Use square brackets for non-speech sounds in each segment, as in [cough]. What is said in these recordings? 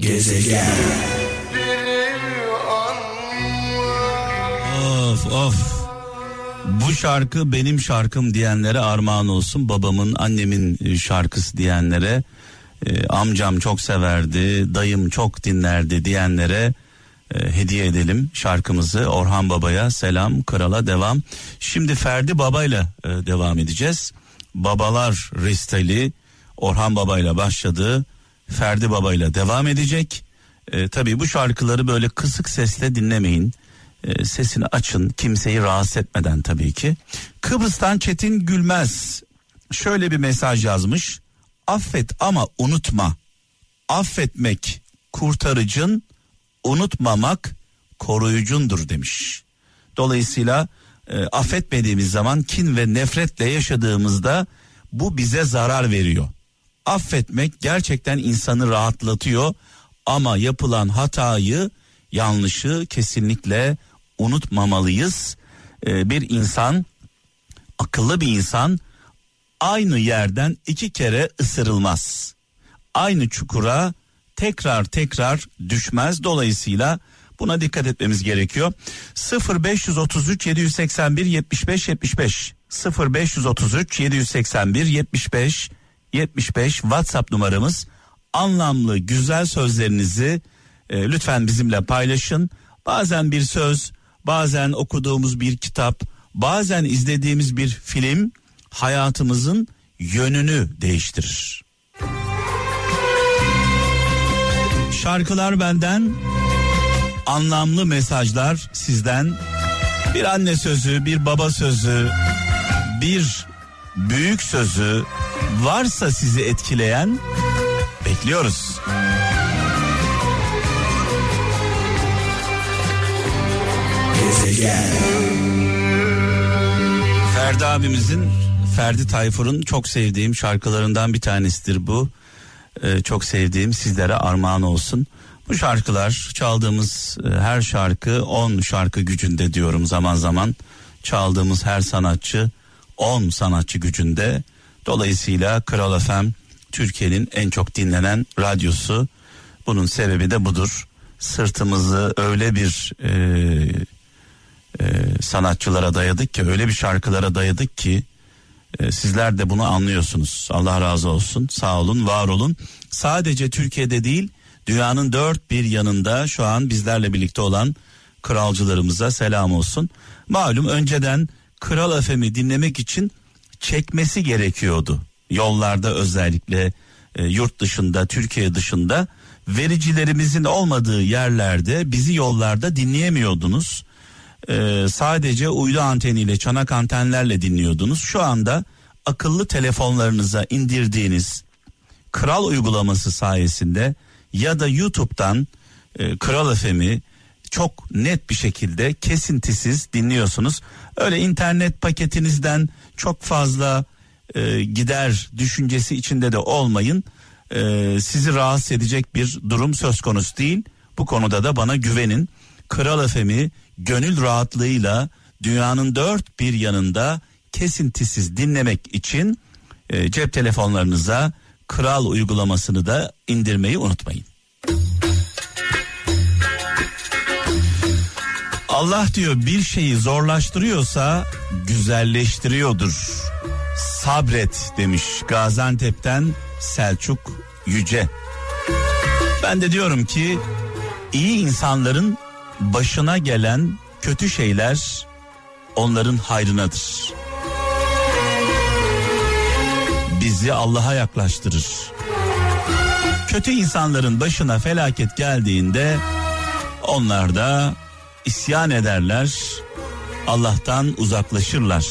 Gezegen. Of of. Bu şarkı benim şarkım diyenlere armağan olsun. Babamın, annemin şarkısı diyenlere, e, amcam çok severdi, dayım çok dinlerdi diyenlere e, hediye edelim şarkımızı. Orhan Baba'ya selam, krala devam. Şimdi Ferdi Baba'yla e, devam edeceğiz. Babalar Restali Orhan Baba'yla başladı. Ferdi Baba'yla devam edecek. E, tabii bu şarkıları böyle kısık sesle dinlemeyin. E, sesini açın kimseyi rahatsız etmeden tabii ki. Kıbrıs'tan Çetin Gülmez şöyle bir mesaj yazmış. Affet ama unutma. Affetmek kurtarıcın, unutmamak koruyucundur demiş. Dolayısıyla e, affetmediğimiz zaman kin ve nefretle yaşadığımızda bu bize zarar veriyor. Affetmek gerçekten insanı rahatlatıyor ama yapılan hatayı, yanlışı kesinlikle unutmamalıyız. E, bir insan, akıllı bir insan aynı yerden iki kere ısırılmaz. Aynı çukura tekrar tekrar düşmez. Dolayısıyla buna dikkat etmemiz gerekiyor. 0533 781 75 75 0533 781 75 75 WhatsApp numaramız. Anlamlı güzel sözlerinizi e, lütfen bizimle paylaşın. Bazen bir söz, bazen okuduğumuz bir kitap, bazen izlediğimiz bir film hayatımızın yönünü değiştirir. Şarkılar benden, anlamlı mesajlar sizden. Bir anne sözü, bir baba sözü, bir büyük sözü varsa sizi etkileyen bekliyoruz. Gezegen. Ferdi abimizin Ferdi Tayfur'un çok sevdiğim şarkılarından bir tanesidir bu. Ee, çok sevdiğim sizlere armağan olsun. Bu şarkılar çaldığımız e, her şarkı 10 şarkı gücünde diyorum zaman zaman. Çaldığımız her sanatçı 10 sanatçı gücünde. Dolayısıyla Kral FM Türkiye'nin en çok dinlenen radyosu. Bunun sebebi de budur. Sırtımızı öyle bir e, e, sanatçılara dayadık ki öyle bir şarkılara dayadık ki e, sizler de bunu anlıyorsunuz. Allah razı olsun. Sağ olun, var olun. Sadece Türkiye'de değil, dünyanın dört bir yanında şu an bizlerle birlikte olan kralcılarımıza selam olsun. Malum önceden Kral FM'i dinlemek için çekmesi gerekiyordu. Yollarda özellikle e, yurt dışında, Türkiye dışında vericilerimizin olmadığı yerlerde bizi yollarda dinleyemiyordunuz. E, sadece uydu anteniyle, çanak antenlerle dinliyordunuz. Şu anda akıllı telefonlarınıza indirdiğiniz Kral uygulaması sayesinde ya da YouTube'dan e, Kral FM'i çok net bir şekilde kesintisiz dinliyorsunuz. Öyle internet paketinizden çok fazla e, gider düşüncesi içinde de olmayın. E, sizi rahatsız edecek bir durum söz konusu değil. Bu konuda da bana güvenin. Kral FM'i gönül rahatlığıyla dünyanın dört bir yanında kesintisiz dinlemek için e, cep telefonlarınıza Kral uygulamasını da indirmeyi unutmayın. Allah diyor bir şeyi zorlaştırıyorsa güzelleştiriyordur. Sabret demiş Gaziantep'ten Selçuk Yüce. Ben de diyorum ki iyi insanların başına gelen kötü şeyler onların hayrınadır. Bizi Allah'a yaklaştırır. Kötü insanların başına felaket geldiğinde onlar da isyan ederler, Allah'tan uzaklaşırlar.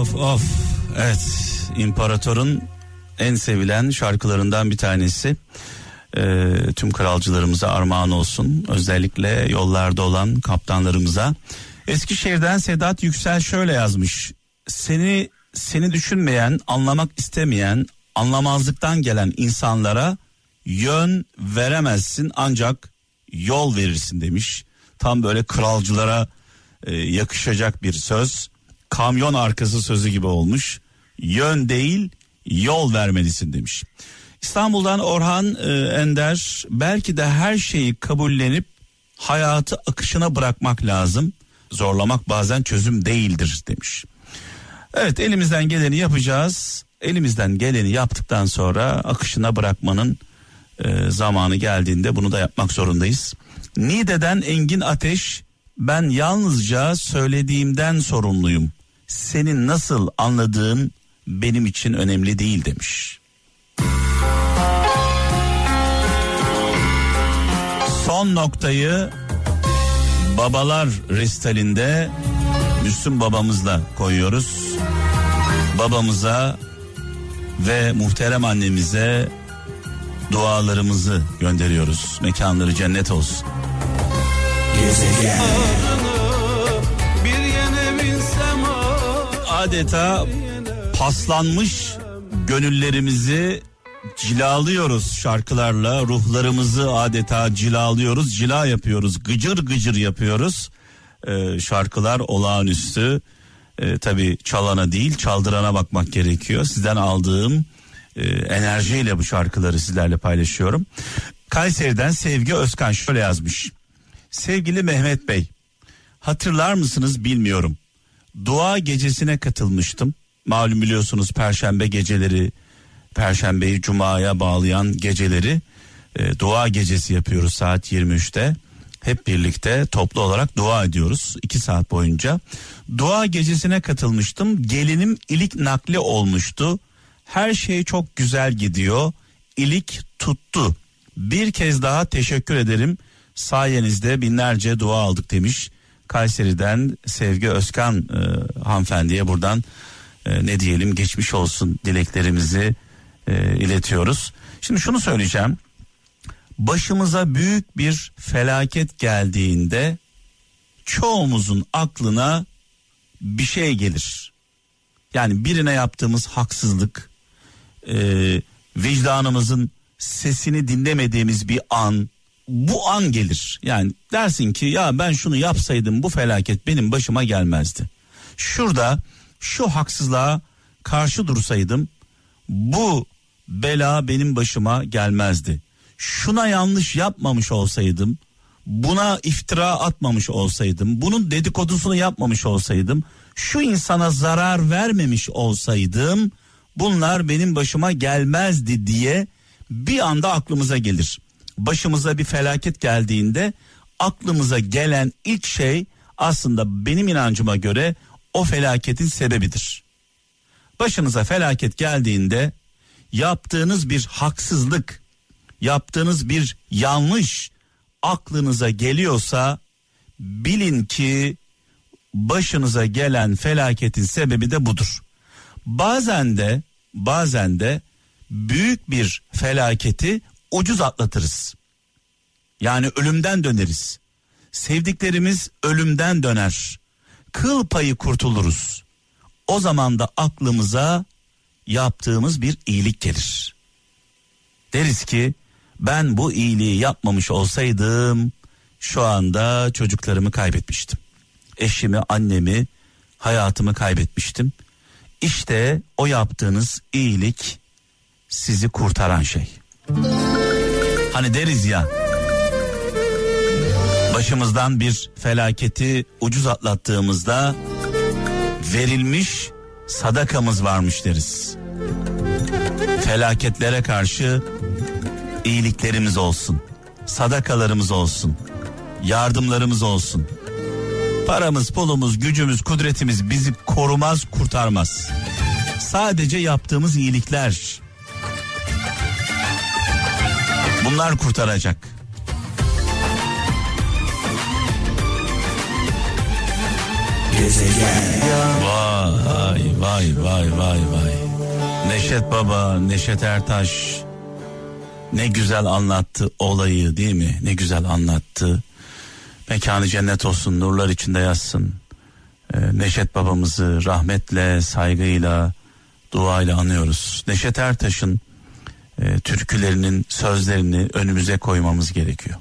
Of of evet imparatorun en sevilen şarkılarından bir tanesi. Ee, tüm kralcılarımıza armağan olsun. Özellikle yollarda olan kaptanlarımıza. Eskişehir'den Sedat Yüksel şöyle yazmış. Seni seni düşünmeyen, anlamak istemeyen, anlamazlıktan gelen insanlara yön veremezsin ancak yol verirsin demiş. Tam böyle kralcılara e, yakışacak bir söz. Kamyon arkası sözü gibi olmuş. Yön değil yol vermelisin demiş. İstanbul'dan Orhan e, Ender belki de her şeyi kabullenip hayatı akışına bırakmak lazım. Zorlamak bazen çözüm değildir demiş. Evet elimizden geleni yapacağız. Elimizden geleni yaptıktan sonra akışına bırakmanın e, zamanı geldiğinde bunu da yapmak zorundayız. Nide'den Engin Ateş ben yalnızca söylediğimden sorumluyum. Senin nasıl anladığın benim için önemli değil demiş. Son noktayı babalar restalinde Müslüm babamızla koyuyoruz. Babamıza ve muhterem annemize dualarımızı gönderiyoruz. Mekanları cennet olsun. Adeta paslanmış gönüllerimizi cilalıyoruz şarkılarla ruhlarımızı adeta cilalıyoruz cila yapıyoruz gıcır gıcır yapıyoruz. Ee, şarkılar olağanüstü. Ee, tabi çalana değil çaldırana bakmak gerekiyor. Sizden aldığım e, enerjiyle bu şarkıları sizlerle paylaşıyorum. Kayseri'den Sevgi Özkan şöyle yazmış. Sevgili Mehmet Bey hatırlar mısınız bilmiyorum. Dua gecesine katılmıştım. Malum biliyorsunuz perşembe geceleri perşembeyi cumaya bağlayan geceleri e, dua gecesi yapıyoruz saat 23'te. Hep birlikte toplu olarak dua ediyoruz 2 saat boyunca. Dua gecesine katılmıştım. Gelinim ilik nakli olmuştu. Her şey çok güzel gidiyor. İlik tuttu. Bir kez daha teşekkür ederim. Sayenizde binlerce dua aldık demiş. Kayseri'den Sevgi Özkan e, hanımefendiye buradan e, ne diyelim geçmiş olsun dileklerimizi e, iletiyoruz. Şimdi şunu söyleyeceğim. Başımıza büyük bir felaket geldiğinde çoğumuzun aklına bir şey gelir. Yani birine yaptığımız haksızlık, e, vicdanımızın sesini dinlemediğimiz bir an, bu an gelir. Yani dersin ki ya ben şunu yapsaydım bu felaket benim başıma gelmezdi. Şurada şu haksızlığa karşı dursaydım bu bela benim başıma gelmezdi. Şuna yanlış yapmamış olsaydım, buna iftira atmamış olsaydım, bunun dedikodusunu yapmamış olsaydım, şu insana zarar vermemiş olsaydım bunlar benim başıma gelmezdi diye bir anda aklımıza gelir. Başımıza bir felaket geldiğinde aklımıza gelen ilk şey aslında benim inancıma göre o felaketin sebebidir. Başınıza felaket geldiğinde yaptığınız bir haksızlık, yaptığınız bir yanlış aklınıza geliyorsa bilin ki başınıza gelen felaketin sebebi de budur. Bazen de bazen de büyük bir felaketi ucuz atlatırız. Yani ölümden döneriz. Sevdiklerimiz ölümden döner. Kıl payı kurtuluruz. O zaman da aklımıza yaptığımız bir iyilik gelir. Deriz ki ben bu iyiliği yapmamış olsaydım şu anda çocuklarımı kaybetmiştim. Eşimi, annemi, hayatımı kaybetmiştim. İşte o yaptığınız iyilik sizi kurtaran şey. Hani deriz ya başımızdan bir felaketi ucuz atlattığımızda verilmiş sadakamız varmış deriz. Felaketlere karşı iyiliklerimiz olsun. Sadakalarımız olsun. Yardımlarımız olsun. Paramız, pulumuz, gücümüz, kudretimiz bizi korumaz, kurtarmaz. Sadece yaptığımız iyilikler bunlar kurtaracak. Gezegen. Vay vay vay vay vay. Neşet Baba, Neşet Ertaş ne güzel anlattı olayı değil mi? Ne güzel anlattı. Mekanı cennet olsun, nurlar içinde yatsın. Ee, Neşet babamızı rahmetle, saygıyla, duayla anıyoruz. Neşet Ertaş'ın e, türkülerinin sözlerini önümüze koymamız gerekiyor.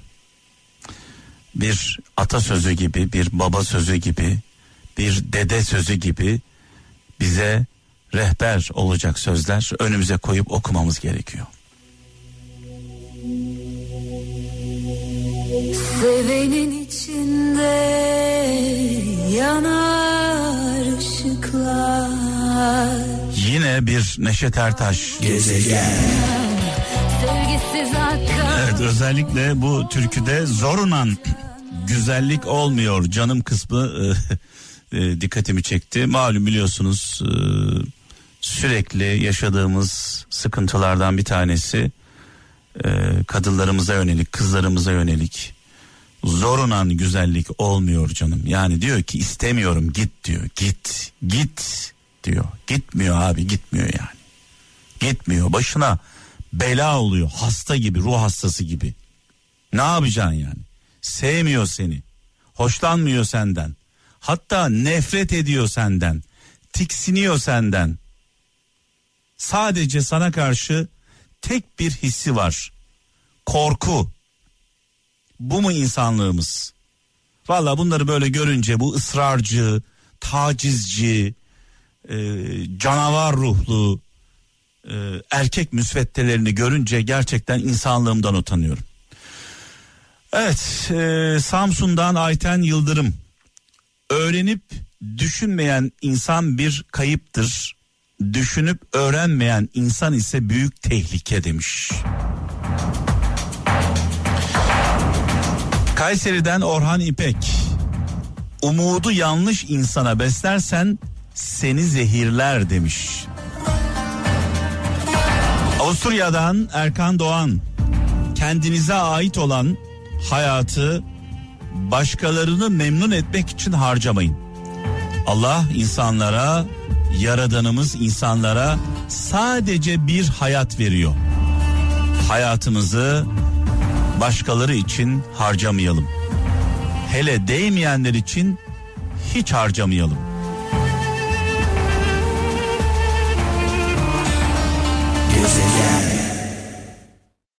bir atasözü gibi, bir baba sözü gibi, bir dede sözü gibi bize rehber olacak sözler önümüze koyup okumamız gerekiyor. Sevenin içinde yanar ışıklar. Yine bir Neşet Ertaş. Gezegen. Evet özellikle bu türküde zorunan güzellik olmuyor canım kısmı [laughs] e, dikkatimi çekti. Malum biliyorsunuz e, sürekli yaşadığımız sıkıntılardan bir tanesi e, kadınlarımıza yönelik, kızlarımıza yönelik zorunan güzellik olmuyor canım. Yani diyor ki istemiyorum git diyor. Git, git diyor. Gitmiyor abi, gitmiyor yani. Gitmiyor. Başına bela oluyor. Hasta gibi, ruh hastası gibi. Ne yapacaksın yani? Sevmiyor seni. Hoşlanmıyor senden. Hatta nefret ediyor senden. Tiksiniyor senden. Sadece sana karşı tek bir hissi var. Korku. Bu mu insanlığımız? Valla bunları böyle görünce bu ısrarcı, tacizci, e, canavar ruhlu e, erkek müsveddelerini görünce gerçekten insanlığımdan utanıyorum. Evet e, Samsun'dan Ayten Yıldırım öğrenip düşünmeyen insan bir kayıptır. Düşünüp öğrenmeyen insan ise büyük tehlike demiş. Kayseri'den Orhan İpek. Umudu yanlış insana beslersen seni zehirler demiş. Avusturya'dan Erkan Doğan. Kendinize ait olan hayatı başkalarını memnun etmek için harcamayın. Allah insanlara, yaradanımız insanlara sadece bir hayat veriyor. Hayatımızı başkaları için harcamayalım. Hele değmeyenler için hiç harcamayalım. Gezegen